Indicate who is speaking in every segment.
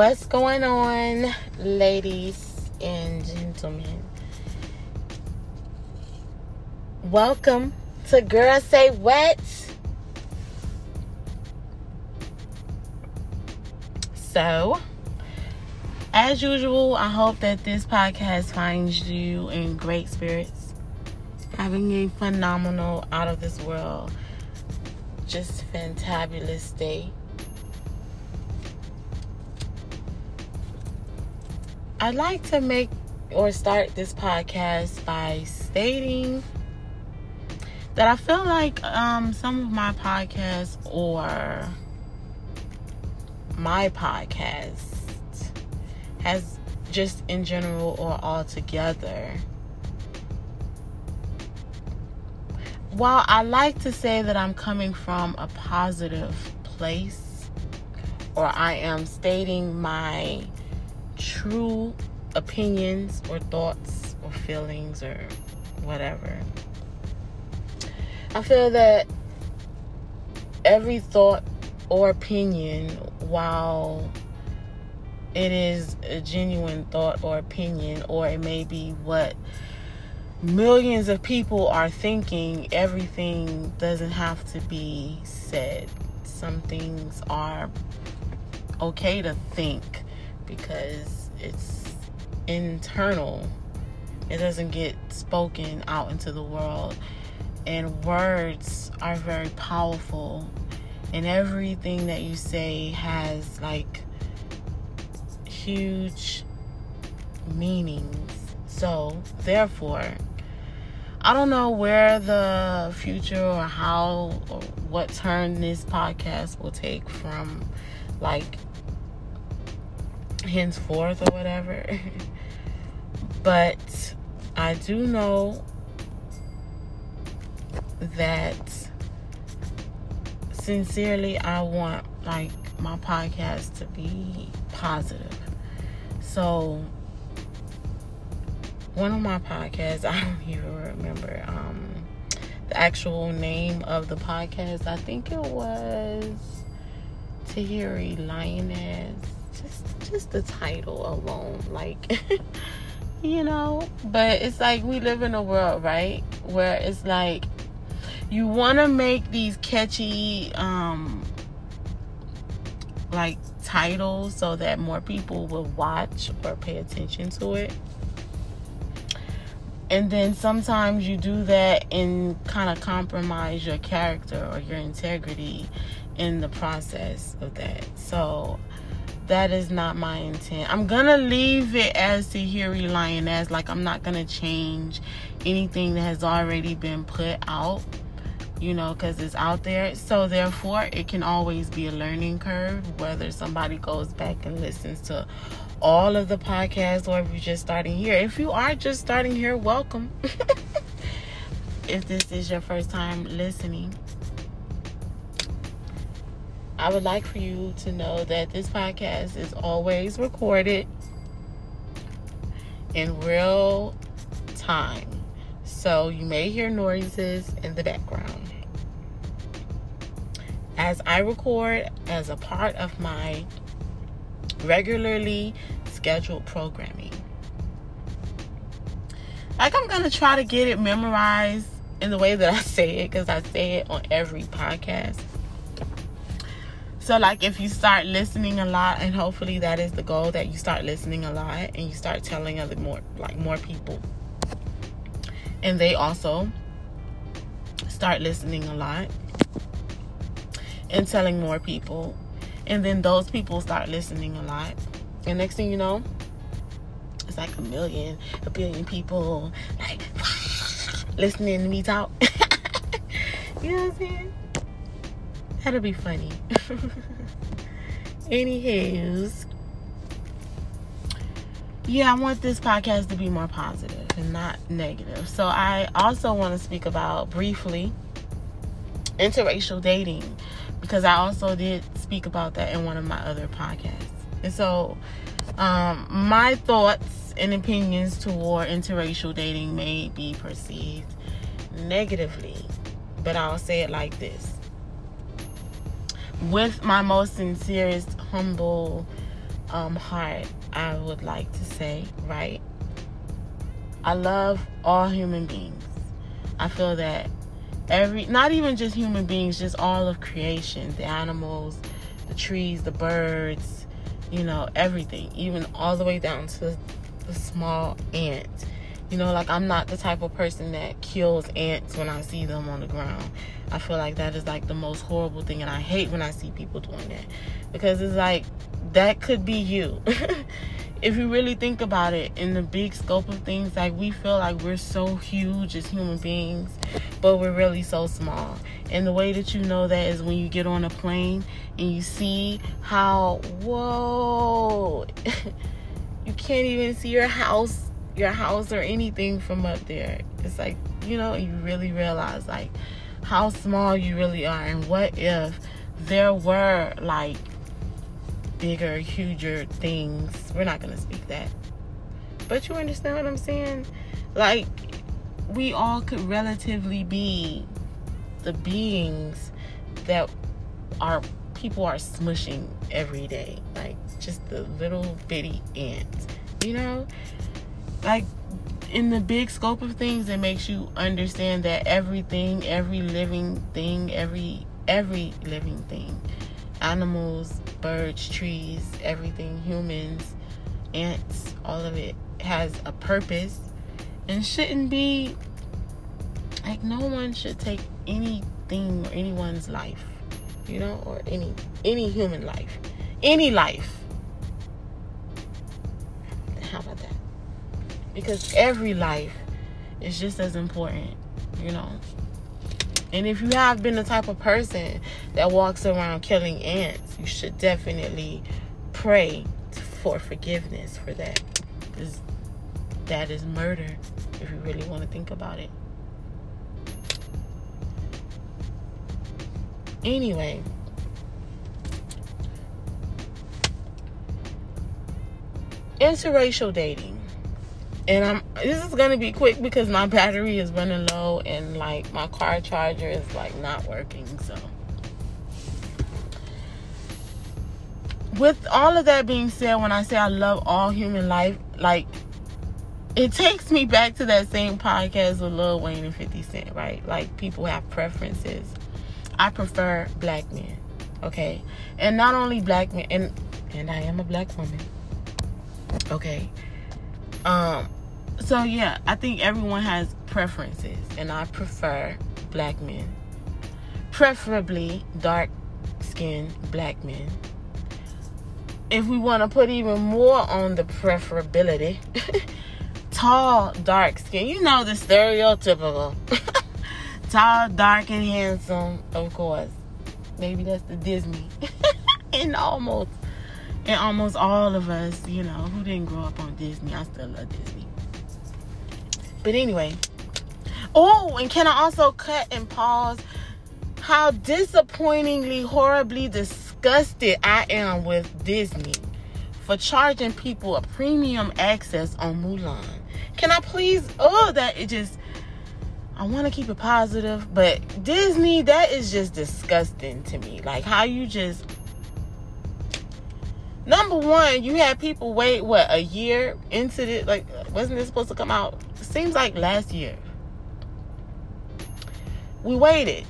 Speaker 1: What's going on, ladies and gentlemen? Welcome to Girl Say What. So, as usual, I hope that this podcast finds you in great spirits, having a phenomenal, out of this world, just fantabulous day. I'd like to make or start this podcast by stating that I feel like um, some of my podcasts or my podcast has just in general or altogether. While I like to say that I'm coming from a positive place or I am stating my true opinions or thoughts or feelings or whatever. I feel that every thought or opinion, while it is a genuine thought or opinion, or it may be what millions of people are thinking, everything doesn't have to be said. Some things are okay to think because it's internal. It doesn't get spoken out into the world. And words are very powerful. And everything that you say has like huge meanings. So, therefore, I don't know where the future or how or what turn this podcast will take from like henceforth or whatever. but I do know that sincerely I want like my podcast to be positive. So one of my podcasts, I don't even remember um the actual name of the podcast. I think it was Tahiri Lioness just just the title alone like you know? But it's like we live in a world right where it's like you want to make these catchy um like titles so that more people will watch or pay attention to it. And then sometimes you do that and kind of compromise your character or your integrity in the process of that. So that is not my intent. I'm gonna leave it as the Tahiri Lioness. Like I'm not gonna change anything that has already been put out, you know, because it's out there. So therefore, it can always be a learning curve. Whether somebody goes back and listens to all of the podcasts, or if you're just starting here. If you are just starting here, welcome. if this is your first time listening. I would like for you to know that this podcast is always recorded in real time. So you may hear noises in the background. As I record as a part of my regularly scheduled programming. Like I'm going to try to get it memorized in the way that I say it because I say it on every podcast so like if you start listening a lot and hopefully that is the goal that you start listening a lot and you start telling other more like more people. And they also start listening a lot and telling more people. And then those people start listening a lot. And next thing you know it's like a million a billion people like listening to me talk. You know what i'm saying That'll be funny. Anywho's, yeah, I want this podcast to be more positive and not negative. So I also want to speak about briefly interracial dating because I also did speak about that in one of my other podcasts. And so um, my thoughts and opinions toward interracial dating may be perceived negatively, but I'll say it like this with my most sincerest, humble um, heart, I would like to say, right? I love all human beings. I feel that every, not even just human beings, just all of creation, the animals, the trees, the birds, you know, everything, even all the way down to the small ant. You know, like I'm not the type of person that kills ants when I see them on the ground. I feel like that is like the most horrible thing, and I hate when I see people doing that because it's like that could be you. if you really think about it in the big scope of things, like we feel like we're so huge as human beings, but we're really so small. And the way that you know that is when you get on a plane and you see how, whoa, you can't even see your house, your house or anything from up there. It's like, you know, you really realize like how small you really are and what if there were like bigger, huger things. We're not going to speak that. But you understand what I'm saying? Like, we all could relatively be the beings that our people are smushing every day. Like, just the little bitty ants. You know? Like, in the big scope of things, it makes you understand that everything, every living thing, every every living thing animals, birds, trees, everything, humans, ants, all of it has a purpose and shouldn't be like no one should take anything or anyone's life, you know, or any any human life. Any life. How about that? Because every life is just as important, you know. And if you have been the type of person that walks around killing ants, you should definitely pray for forgiveness for that. Because that is murder if you really want to think about it. Anyway, interracial dating and I'm this is gonna be quick because my battery is running low and like my car charger is like not working so. With all of that being said when I say I love all human life like it takes me back to that same podcast with Lil Wayne and 50 Cent right? Like people have preferences. I prefer black men okay? And not only black men and and I am a black woman okay? Um, so yeah, I think everyone has preferences, and I prefer black men, preferably dark skinned black men. If we want to put even more on the preferability, tall, dark skin. You know the stereotypical. tall, dark, and handsome, of course. Maybe that's the Disney. and almost and almost all of us, you know, who didn't grow up on Disney, I still love Disney. But anyway, oh, and can I also cut and pause how disappointingly, horribly disgusted I am with Disney for charging people a premium access on Mulan. Can I please? Oh, that it just. I want to keep it positive, but Disney, that is just disgusting to me. Like how you just number one, you had people wait what a year into it. Like, wasn't it supposed to come out? Seems like last year. We waited,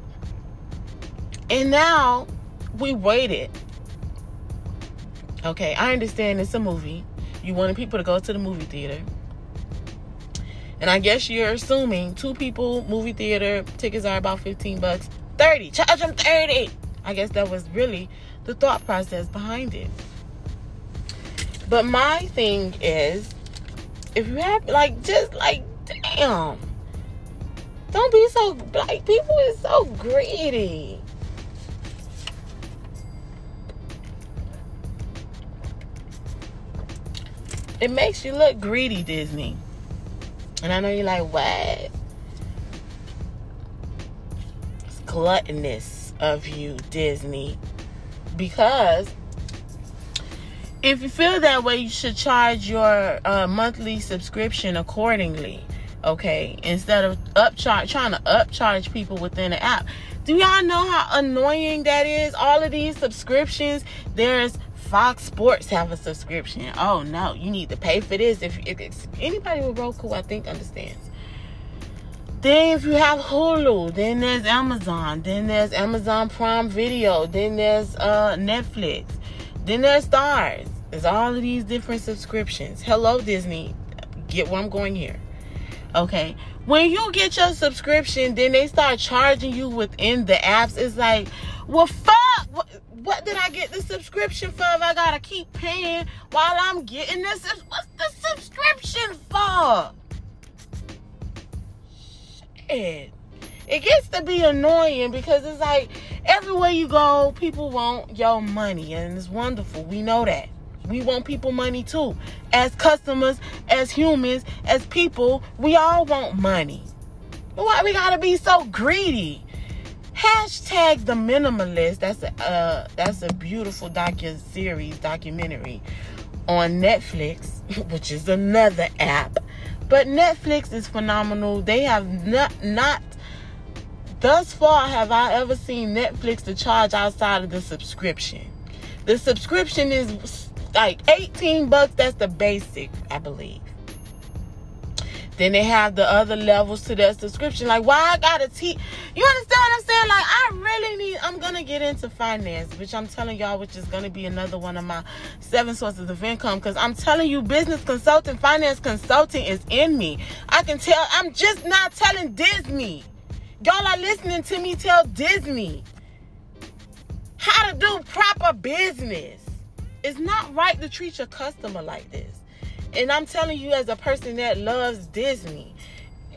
Speaker 1: and now we waited. Okay, I understand it's a movie. You wanted people to go to the movie theater. And I guess you're assuming two people, movie theater, tickets are about 15 bucks. 30, charge them 30. I guess that was really the thought process behind it. But my thing is, if you have like just like damn, don't be so like people is so greedy. It makes you look greedy, Disney. And I know you're like, what? It's gluttonous of you, Disney. Because if you feel that way, you should charge your uh, monthly subscription accordingly. Okay, instead of upcharge trying to upcharge people within the app. Do y'all know how annoying that is? All of these subscriptions, there's Fox Sports have a subscription. Oh no, you need to pay for this. If, if it's anybody with Roku, I think understands. Then if you have Hulu, then there's Amazon, then there's Amazon Prime Video, then there's uh, Netflix, then there's Starz. There's all of these different subscriptions. Hello Disney, get where I'm going here. Okay, when you get your subscription, then they start charging you within the apps. It's like, well, fuck. What, what did I get the subscription for if I gotta keep paying while I'm getting this? What's the subscription for? Shit. It gets to be annoying because it's like everywhere you go, people want your money, and it's wonderful. We know that. We want people money too. As customers, as humans, as people, we all want money. Why we gotta be so greedy? Hashtag the minimalist. That's a uh, that's a beautiful docu series documentary on Netflix, which is another app. But Netflix is phenomenal. They have not not thus far have I ever seen Netflix to charge outside of the subscription. The subscription is like 18 bucks. That's the basic, I believe. Then they have the other levels to their subscription. Like, why I gotta teach? You understand what I'm saying? Like, I really need. I'm gonna get into finance, which I'm telling y'all, which is gonna be another one of my seven sources of income. Because I'm telling you, business consulting, finance consulting is in me. I can tell. I'm just not telling Disney. Y'all are listening to me tell Disney how to do proper business. It's not right to treat your customer like this. And I'm telling you, as a person that loves Disney,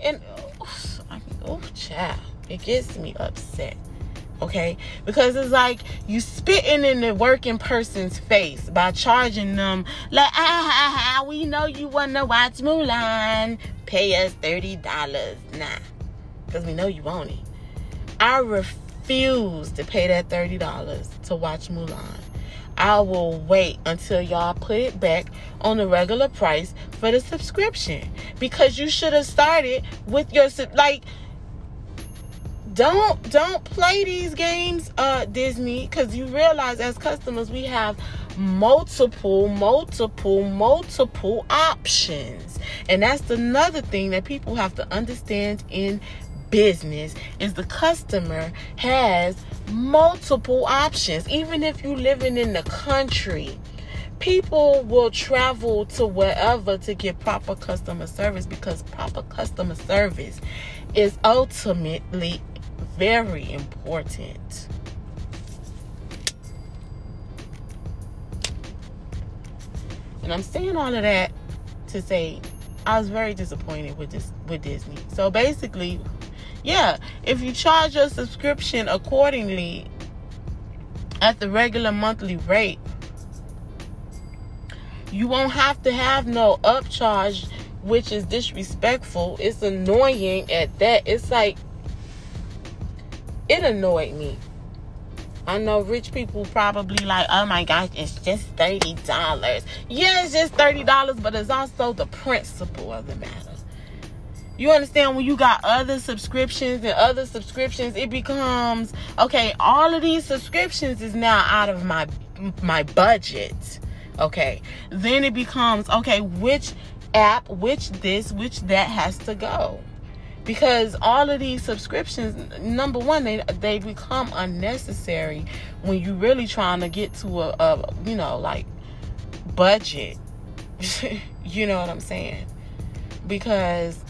Speaker 1: and oh, oh child, it gets me upset. Okay, because it's like you spitting in the working person's face by charging them like, ah, we know you wanna watch Mulan, pay us thirty dollars, nah, because we know you want it. I refuse to pay that thirty dollars to watch Mulan. I will wait until y'all put it back on the regular price for the subscription because you should have started with your like don't don't play these games uh Disney cuz you realize as customers we have multiple multiple multiple options and that's another thing that people have to understand in business is the customer has multiple options. Even if you're living in the country, people will travel to wherever to get proper customer service because proper customer service is ultimately very important. And I'm saying all of that to say I was very disappointed with this with Disney. So basically, yeah, if you charge your subscription accordingly at the regular monthly rate, you won't have to have no upcharge, which is disrespectful. It's annoying at that. It's like, it annoyed me. I know rich people probably like, oh my gosh, it's just $30. Yeah, it's just $30, but it's also the principle of the matter. You understand when you got other subscriptions and other subscriptions, it becomes okay. All of these subscriptions is now out of my my budget. Okay, then it becomes okay. Which app, which this, which that has to go because all of these subscriptions number one they they become unnecessary when you really trying to get to a, a you know like budget you know what i'm saying because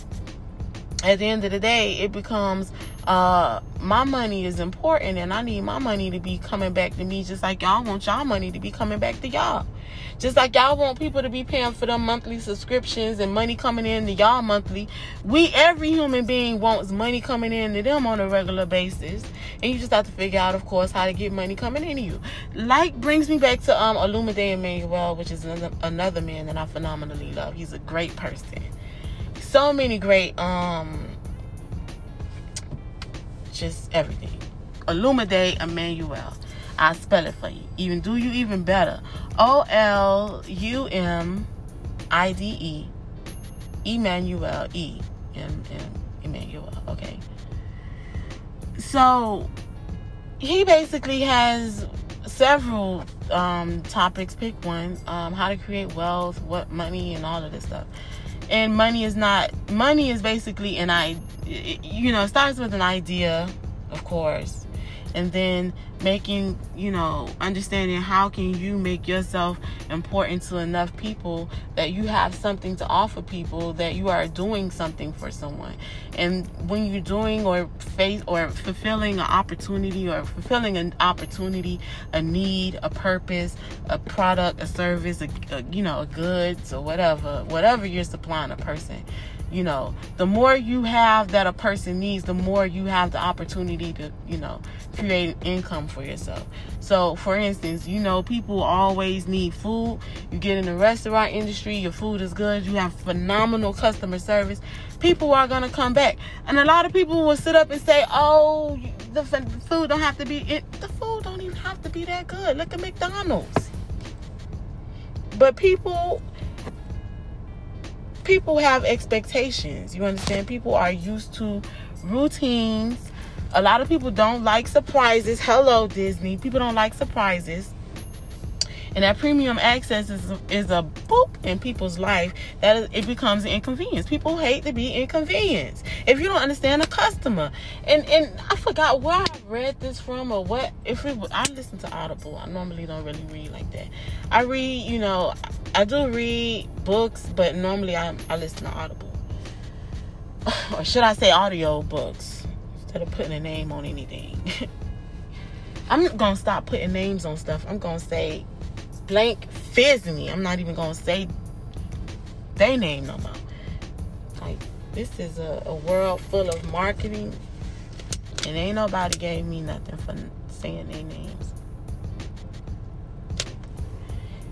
Speaker 1: at the end of the day, it becomes uh, my money is important and I need my money to be coming back to me just like y'all want y'all money to be coming back to y'all. Just like y'all want people to be paying for them monthly subscriptions and money coming in to y'all monthly. We every human being wants money coming in to them on a regular basis. And you just have to figure out, of course, how to get money coming into you. Like brings me back to um Olumide Emmanuel, which is another man that I phenomenally love. He's a great person so many great um just everything. Olumide Emmanuel. I'll spell it for you. Even do you even better. O L U M I D E Emmanuel E M M Emmanuel. Okay. So he basically has several um, topics. Pick one. Um, how to create wealth, what money, and all of this stuff. And money is not money is basically an I. You know, it starts with an idea, of course, and then making you know understanding how can you make yourself important to enough people that you have something to offer people that you are doing something for someone. And when you're doing or face or fulfilling an opportunity or fulfilling an opportunity a need a purpose a product a service a, a you know a goods or whatever whatever you're supplying a person you know the more you have that a person needs the more you have the opportunity to you know create income for yourself. So for instance you know people always need food. You get in the restaurant industry your food is good. You have phenomenal customer service. People are going to come back. And a lot of people will sit up and say oh the food don't have to be it. The food don't even have to be that good. Look at mcdonald's. But people people have expectations. You understand? People are used to routines. A lot of people don't like surprises. Hello, Disney. People don't like surprises. And that premium access is, is a boop in people's life that it becomes an inconvenience. People hate to be inconvenienced. If you don't understand a customer, and and I forgot where I read this from or what. If it, I listen to Audible, I normally don't really read like that. I read, you know, I do read books, but normally I, I listen to Audible. or should I say audio books instead of putting a name on anything. I'm gonna stop putting names on stuff. I'm gonna say blank Disney. I'm not even gonna say they name no more. Like this is a, a world full of marketing, and ain't nobody gave me nothing for saying their names.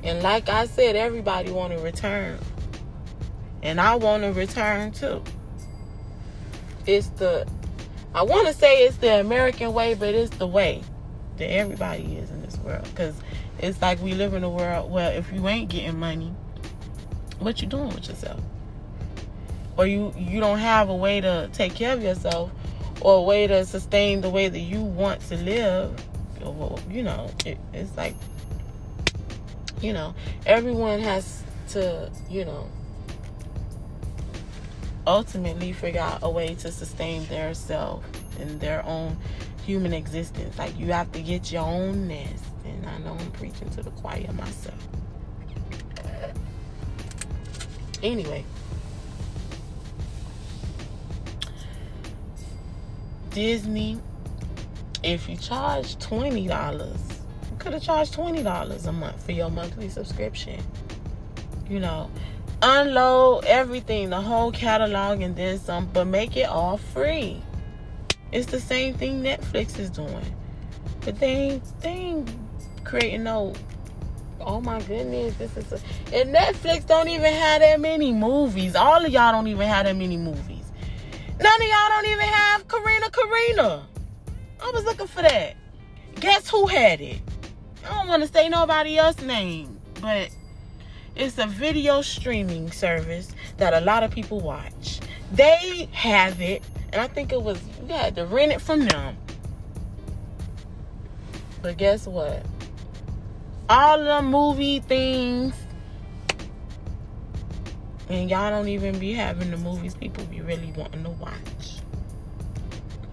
Speaker 1: And like I said, everybody want to return. And I want to return too. It's the I want to say it's the American way, but it's the way that everybody is in this world cuz it's like we live in a world where if you ain't getting money, what you doing with yourself? Or you you don't have a way to take care of yourself or a way to sustain the way that you want to live. You know, it, it's like you know, everyone has to, you know, ultimately figure out a way to sustain their self and their own human existence. Like you have to get your own nest. And I know I'm preaching to the choir myself. Anyway. Disney, if you charge twenty dollars you could have charged $20 a month for your monthly subscription. You know, unload everything, the whole catalog, and then some, but make it all free. It's the same thing Netflix is doing. But they ain't, they ain't creating no oh my goodness, this is a and Netflix don't even have that many movies. All of y'all don't even have that many movies. None of y'all don't even have Karina Karina. I was looking for that. Guess who had it? I don't want to say nobody else's name, but it's a video streaming service that a lot of people watch. They have it, and I think it was you had to rent it from them. But guess what? All the movie things, and y'all don't even be having the movies people be really wanting to watch.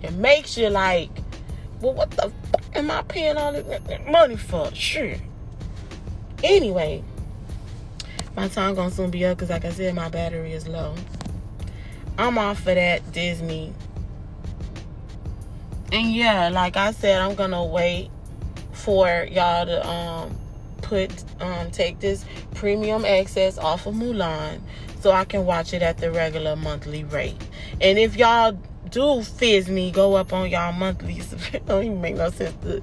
Speaker 1: It makes you like, well, what the fuck am I paying all this money for? Sure. Anyway, my time gonna soon be up because, like I said, my battery is low. I'm off of that Disney. And yeah, like I said, I'm gonna wait for y'all to um put um take this premium access off of Mulan so I can watch it at the regular monthly rate. And if y'all do fizz me, go up on y'all monthly. It don't even make no sense to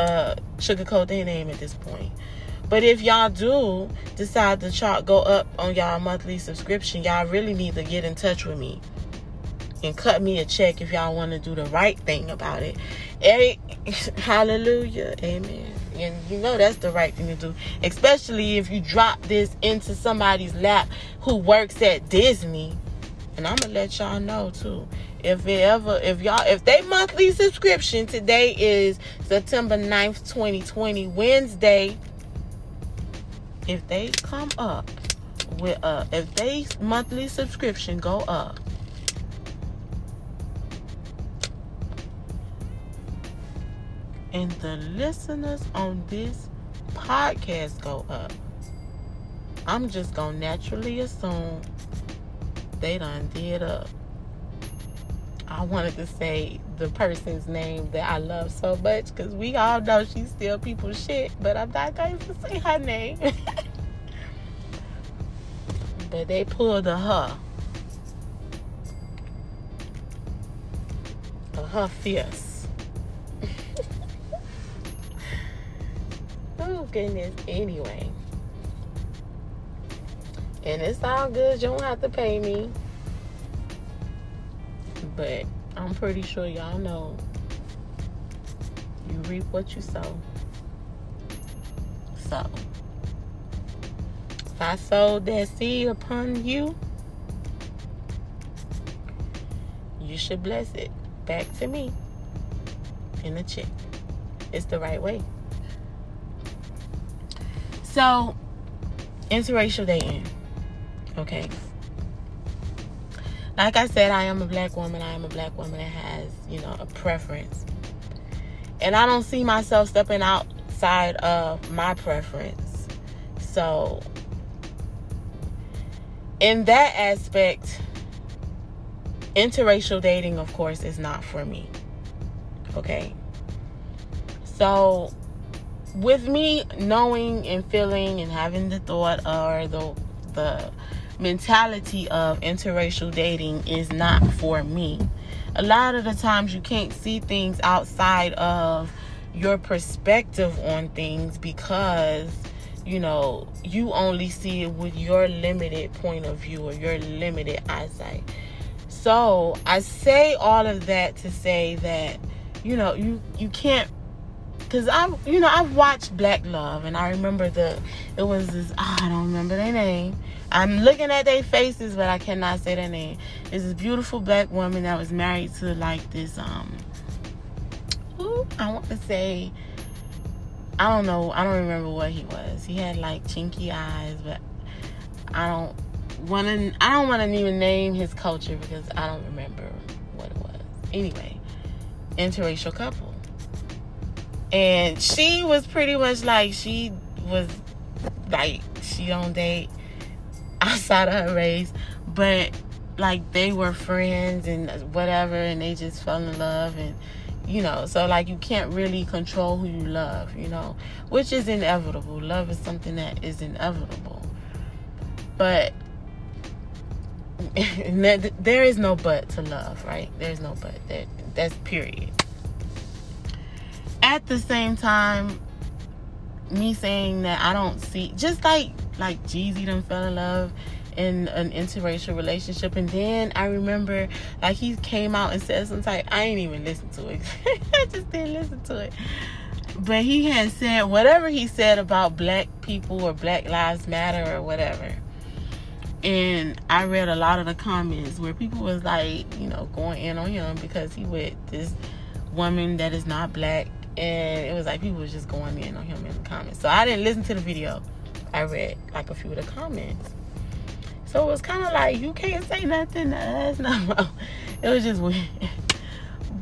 Speaker 1: uh, sugarcoat their name at this point. But if y'all do decide to chart go up on y'all monthly subscription, y'all really need to get in touch with me and cut me a check if y'all want to do the right thing about it. Hey, hallelujah, amen. And you know that's the right thing to do, especially if you drop this into somebody's lap who works at Disney. And I'm gonna let y'all know too if it ever if y'all if they monthly subscription today is september 9th 2020 wednesday if they come up with a if they monthly subscription go up and the listeners on this podcast go up i'm just gonna naturally assume they done did up i wanted to say the person's name that i love so much because we all know she steal people's shit but i'm not going to say her name but they pulled a her. A her fierce. Goodness. Anyway. And it's all good. You don't have to pay me. But I'm pretty sure y'all know you reap what you sow. So if I sowed that seed upon you, you should bless it back to me in a check. It's the right way. So, interracial dating. Okay. Like I said, I am a black woman. I am a black woman that has, you know, a preference. And I don't see myself stepping outside of my preference. So, in that aspect, interracial dating, of course, is not for me. Okay. So, with me knowing and feeling and having the thought or the the mentality of interracial dating is not for me. A lot of the times you can't see things outside of your perspective on things because you know, you only see it with your limited point of view or your limited eyesight. So I say all of that to say that, you know, you you can't because I, you know, I've watched Black Love, and I remember the, it was this, oh, I don't remember their name. I'm looking at their faces, but I cannot say their name. It's this beautiful black woman that was married to like this, um, ooh, I want to say I don't know. I don't remember what he was. He had like chinky eyes, but I don't want to. I don't want to even name his culture because I don't remember what it was. Anyway, interracial couple, and she was pretty much like she was like she don't date outside of her race, but like they were friends and whatever, and they just fell in love and you know so like you can't really control who you love you know which is inevitable. Love is something that is inevitable. But there is no but to love right? There's no but. That that's period at the same time me saying that i don't see just like like jeezy done fell in love in an interracial relationship and then I remember like he came out and said some type I ain't even listen to it. I just didn't listen to it. But he had said whatever he said about black people or black lives matter or whatever. And I read a lot of the comments where people was like, you know, going in on him because he with this woman that is not black and it was like people was just going in on him in the comments. So I didn't listen to the video. I read like a few of the comments. So it was kind of like you can't say nothing to us. No, it was just weird.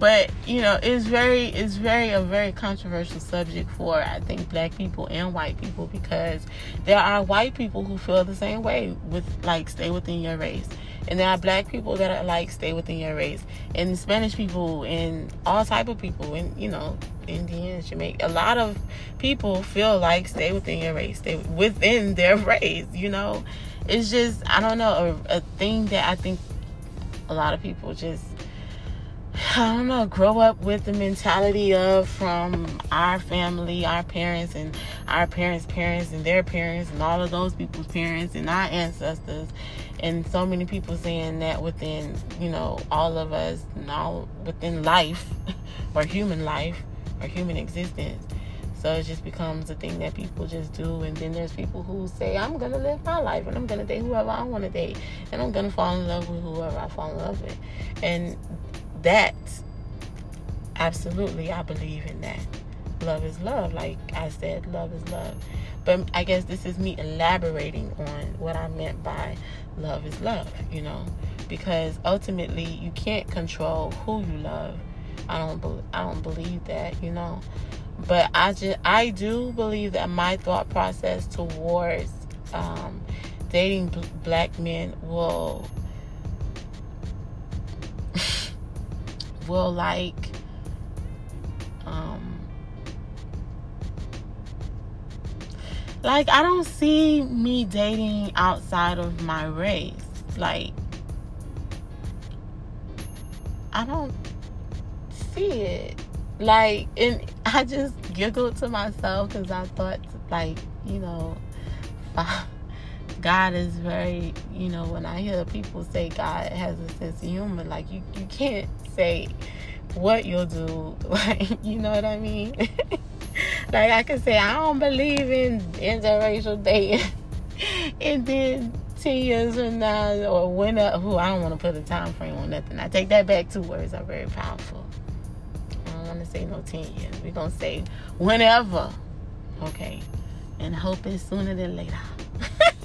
Speaker 1: But you know, it's very, it's very a very controversial subject for I think black people and white people because there are white people who feel the same way with like stay within your race, and there are black people that are like stay within your race, and Spanish people and all type of people, and you know, Indians, Jamaica. A lot of people feel like stay within your race, stay within their race. You know, it's just I don't know a, a thing that I think a lot of people just I don't know, grow up with the mentality of from our family, our parents, and our parents' parents, and their parents, and all of those people's parents, and our ancestors, and so many people saying that within, you know, all of us, and all within life, or human life, or human existence. So it just becomes a thing that people just do. And then there's people who say, I'm going to live my life and I'm going to date whoever I want to date. And I'm going to fall in love with whoever I fall in love with. And that, absolutely, I believe in that. love is love. Like I said, love is love. But I guess this is me elaborating on what I meant by love is love, you know, because ultimately you can't control who you love. I don't be- I don't believe that, you know. But I just I do believe that my thought process towards um, dating black men will will like um like I don't see me dating outside of my race. Like I don't see it. Like and I just giggled to myself because I thought like, you know, God is very, you know, when I hear people say God has a sense of humor, like you, you can't say what you'll do. Like, you know what I mean? like I can say I don't believe in interracial dating. and then ten years from now or when uh, who I don't want to put a time frame on nothing. I take that back. Two words are very powerful. To say no ten years. We're gonna say whenever. Okay. And hoping sooner than later.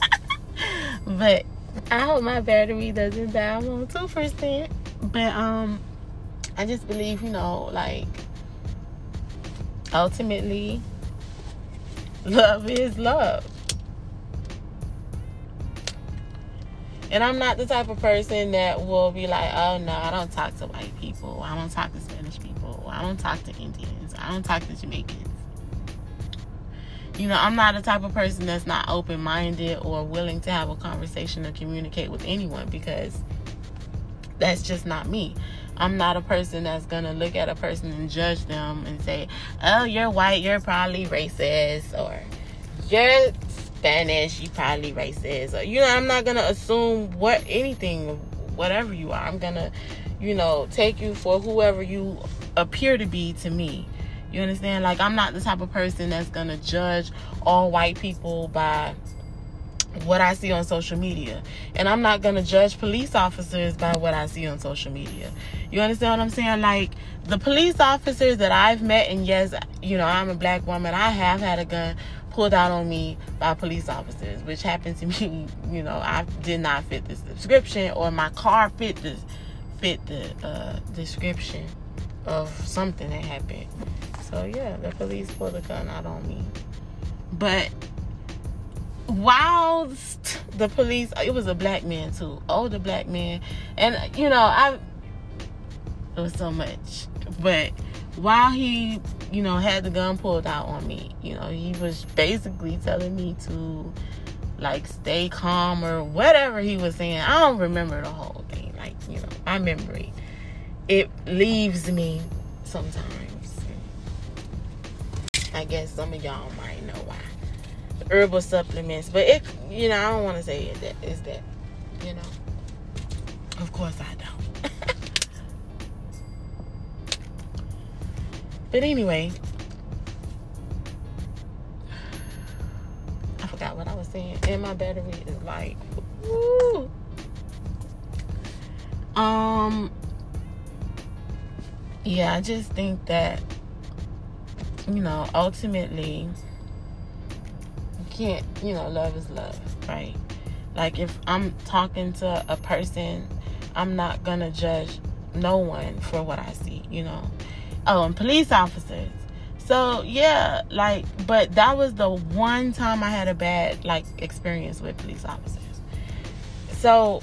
Speaker 1: but I hope my battery doesn't die. I'm on two percent. But um I just believe, you know, like ultimately love is love. And I'm not the type of person that will be like, oh no, I don't talk to white people. I don't talk to Spanish people. I don't talk to Indians. I don't talk to Jamaicans. You know, I'm not the type of person that's not open minded or willing to have a conversation or communicate with anyone because that's just not me. I'm not a person that's gonna look at a person and judge them and say, "Oh, you're white, you're probably racist," or "You're Spanish, you probably racist," or you know, I'm not gonna assume what anything, whatever you are. I'm gonna, you know, take you for whoever you appear to be to me. You understand? Like, I'm not the type of person that's gonna judge all white people by what I see on social media. And I'm not going to judge police officers by what I see on social media. You understand what I'm saying? Like the police officers that I've met, and yes, you know, I'm a black woman, I have had a gun pulled out on me by police officers, which happened to me, you know, I did not fit the description or my car fit the fit the uh, description of something that happened. So yeah, the police pulled a gun out on me. But whilst the police it was a black man too older black man and you know i it was so much but while he you know had the gun pulled out on me you know he was basically telling me to like stay calm or whatever he was saying i don't remember the whole thing like you know my memory it leaves me sometimes i guess some of y'all might know why herbal supplements. But it, you know, I don't want to say it that is that, you know. Of course I don't. But anyway, I forgot what I was saying, and my battery is like. Um, yeah, I just think that, you know, ultimately you can't, you know, love is love, right? Like if I'm talking to a person, I'm not gonna judge no one for what I see, you know. Oh, and police officers. So yeah, like, but that was the one time I had a bad like experience with police officers. So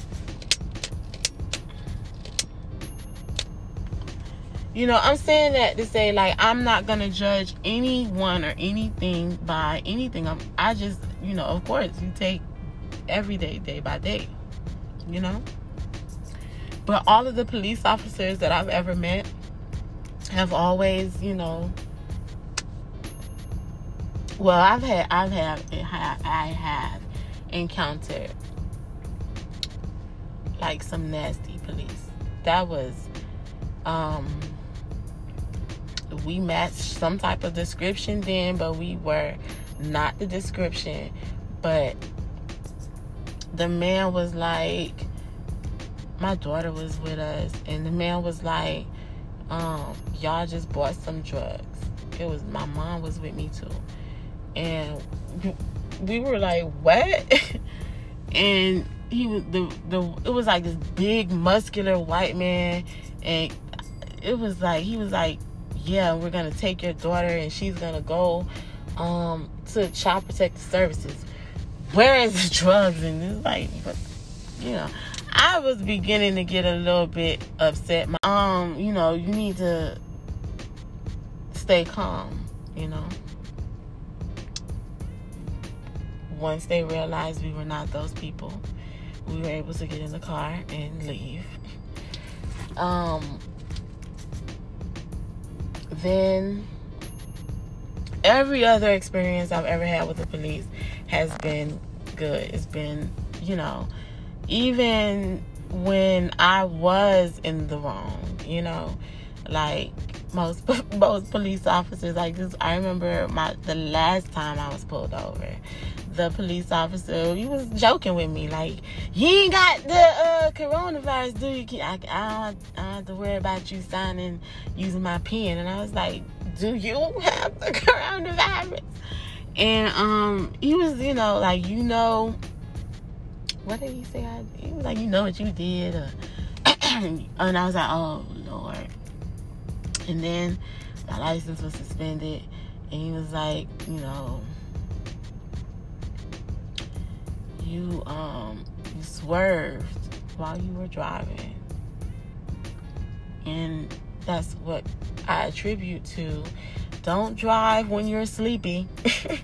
Speaker 1: You know, I'm saying that to say like I'm not gonna judge anyone or anything by anything. I'm I just you know, of course you take every day, day by day. You know? But all of the police officers that I've ever met have always, you know, well, I've had, I've had, I have encountered like some nasty police. That was, um, we matched some type of description then, but we were not the description. But the man was like, my daughter was with us, and the man was like, um, y'all just bought some drugs. it was my mom was with me too, and we were like, "What?" and he was the the it was like this big muscular white man, and it was like he was like, "Yeah, we're gonna take your daughter, and she's gonna go um to Child Protective Services." Where is the drugs? And it's like, but you know, I was beginning to get a little bit upset. My, um, you know, you need to stay calm, you know. Once they realized we were not those people, we were able to get in the car and leave. Um, then every other experience I've ever had with the police has been good. It's been, you know, even when I was in the wrong, you know, like most most police officers like this. I remember my the last time I was pulled over. The police officer, he was joking with me, like, "You ain't got the uh, coronavirus, do you? I, I, don't, I don't have to worry about you signing using my pen." And I was like, "Do you have the coronavirus?" And um, he was, you know, like, you know, what did he say? I, he was like, you know what you did, or, and I was like, oh Lord. And then my license was suspended, and he was like, you know, you um you swerved while you were driving, and that's what I attribute to. Don't drive when you're sleepy.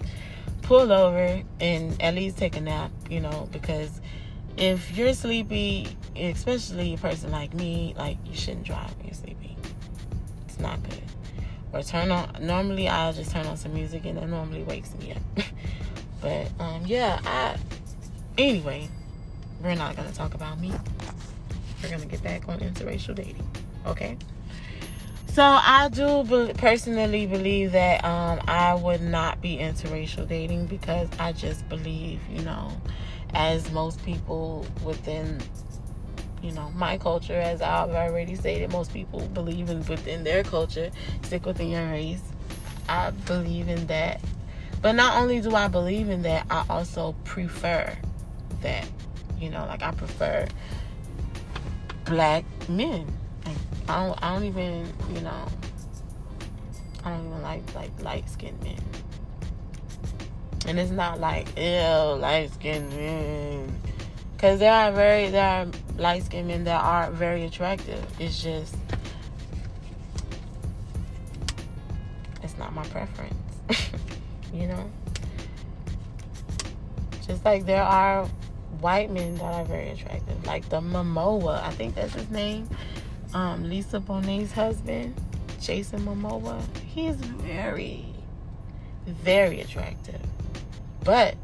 Speaker 1: Pull over and at least take a nap, you know, because if you're sleepy, especially a person like me, like you shouldn't drive when you're sleepy. It's not good. Or turn on. Normally, I'll just turn on some music, and that normally wakes me up. but um, yeah, I. Anyway, we're not gonna talk about me. We're gonna get back on interracial dating. Okay. So I do personally believe that um, I would not be interracial dating because I just believe, you know, as most people within you know my culture as i've already stated most people believe in within their culture stick within your race. I believe in that. But not only do i believe in that i also prefer that. You know like i prefer black men i don't i don't even you know i don't even like like light skinned men. And it's not like ew light skinned men. Because there are very there are light skinned men that are very attractive. It's just it's not my preference. You know? Just like there are white men that are very attractive. Like the Momoa. I think that's his name um, Lisa Bonet's husband Jason Momoa he's very very attractive but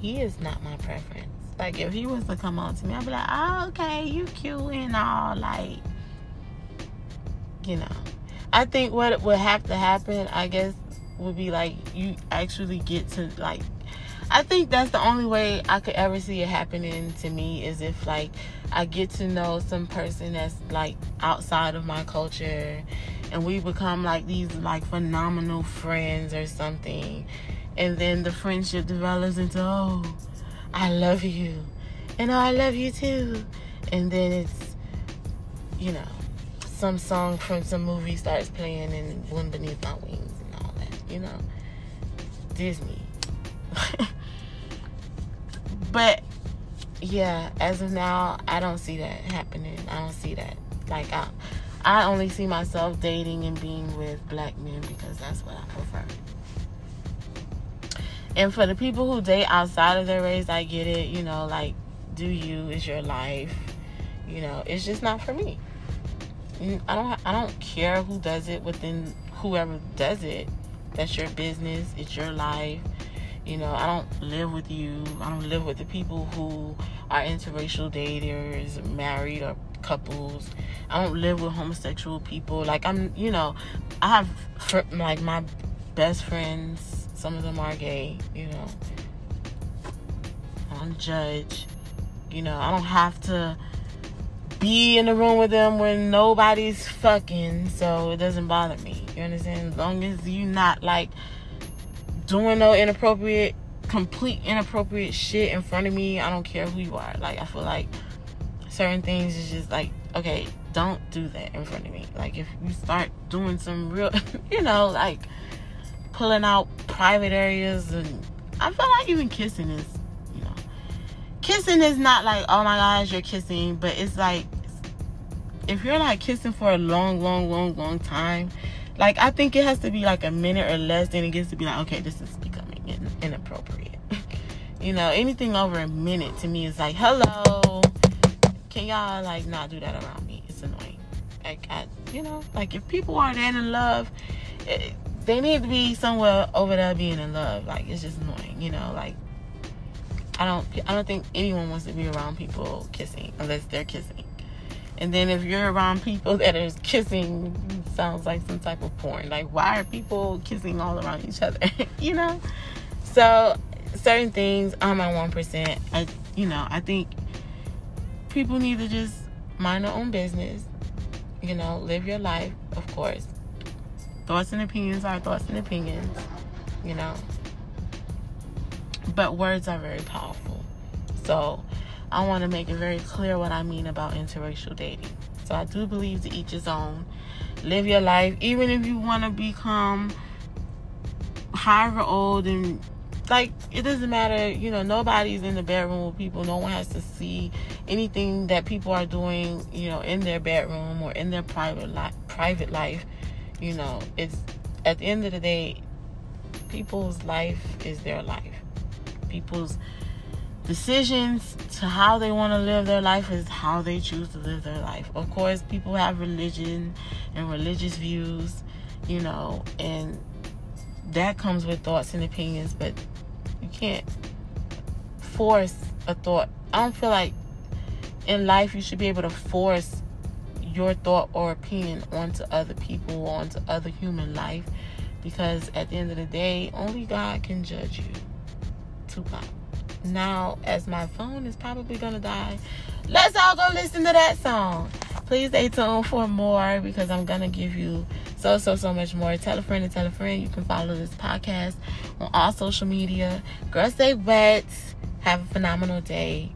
Speaker 1: he is not my preference. Like if he was to come on to me, I'd be like, oh, okay, you cute and all, like, you know. I think what would have to happen, I guess, would be like you actually get to like. I think that's the only way I could ever see it happening to me is if like I get to know some person that's like outside of my culture, and we become like these like phenomenal friends or something. And then the friendship develops into oh i love you. And oh i love you too. And then it's you know some song from some movie starts playing and wind beneath my wings and all that you know? Disney but yeah as of now i don't see that happening i don't see that like i i only see myself dating and being with black men because that's what i prefer and for the people who date outside of their race, I get it. You know, like, do you is your life. You know, it's just not for me. I don't. I don't care who does it within whoever does it. That's your business. It's your life. You know, I don't live with you. I don't live with the people who are interracial daters, married or couples. I don't live with homosexual people. Like I'm, you know, I have like my best friends some of them are gay, you know. I don't judge. You know, I don't have to be in the room with them when nobody's fucking, so it doesn't bother me. You understand? As long as you not like doing no inappropriate, complete inappropriate shit in front of me, I don't care who you are. Like I feel like certain things is just like, okay, don't do that in front of me. Like if you start doing some real, you know, like pulling out private areas and I feel like even kissing is you know, kissing is not like oh my gosh you're kissing but it's like if you're like kissing for a long long long long time like i think it has to be like a minute or less then it gets to be like okay this is becoming inappropriate. You know anything over a minute to me is like hello. Can y'all like not do that around me? It's annoying. Like I, you know like if people are that in love it, eh, they need to be somewhere over there being in love. Like it's just annoying you know like I don't I don't think anyone wants to be around people kissing unless they're kissing. And then if you're around people that are kissing, sounds like some type of porn. Like why are people kissing all around each other? you know? So certain things on my one percent, I you know, I think people need to just mind their own business. You know, live your life, of course. Thoughts and opinions are thoughts and opinions. You know, but words are very powerful. So I want to make it very clear what I mean about interracial dating. So I do believe to each his own. Live your life, even if you want to become however old and like it doesn't matter you know nobody's in the bedroom with people no one has to see anything that people are doing you know in their bedroom or in their private life private life you know it's at the end of the day people's life is their life people's decisions to how they want to live their life is how they choose to live their life. Of course, people have religion and religious views, you know, and that comes with thoughts and opinions, but you can't force a thought. I don't feel like in life you should be able to force your thought or opinion onto other people, onto other human life, because at the end of the day, only God can judge you. Tupac. Now, as my phone is probably gonna die, let's all go listen to that song. Please stay tuned for more because I'm gonna give you so so so much more. Tell a friend and tell a friend. You can follow this podcast on all social media. Girls stay wet. Have a phenomenal day.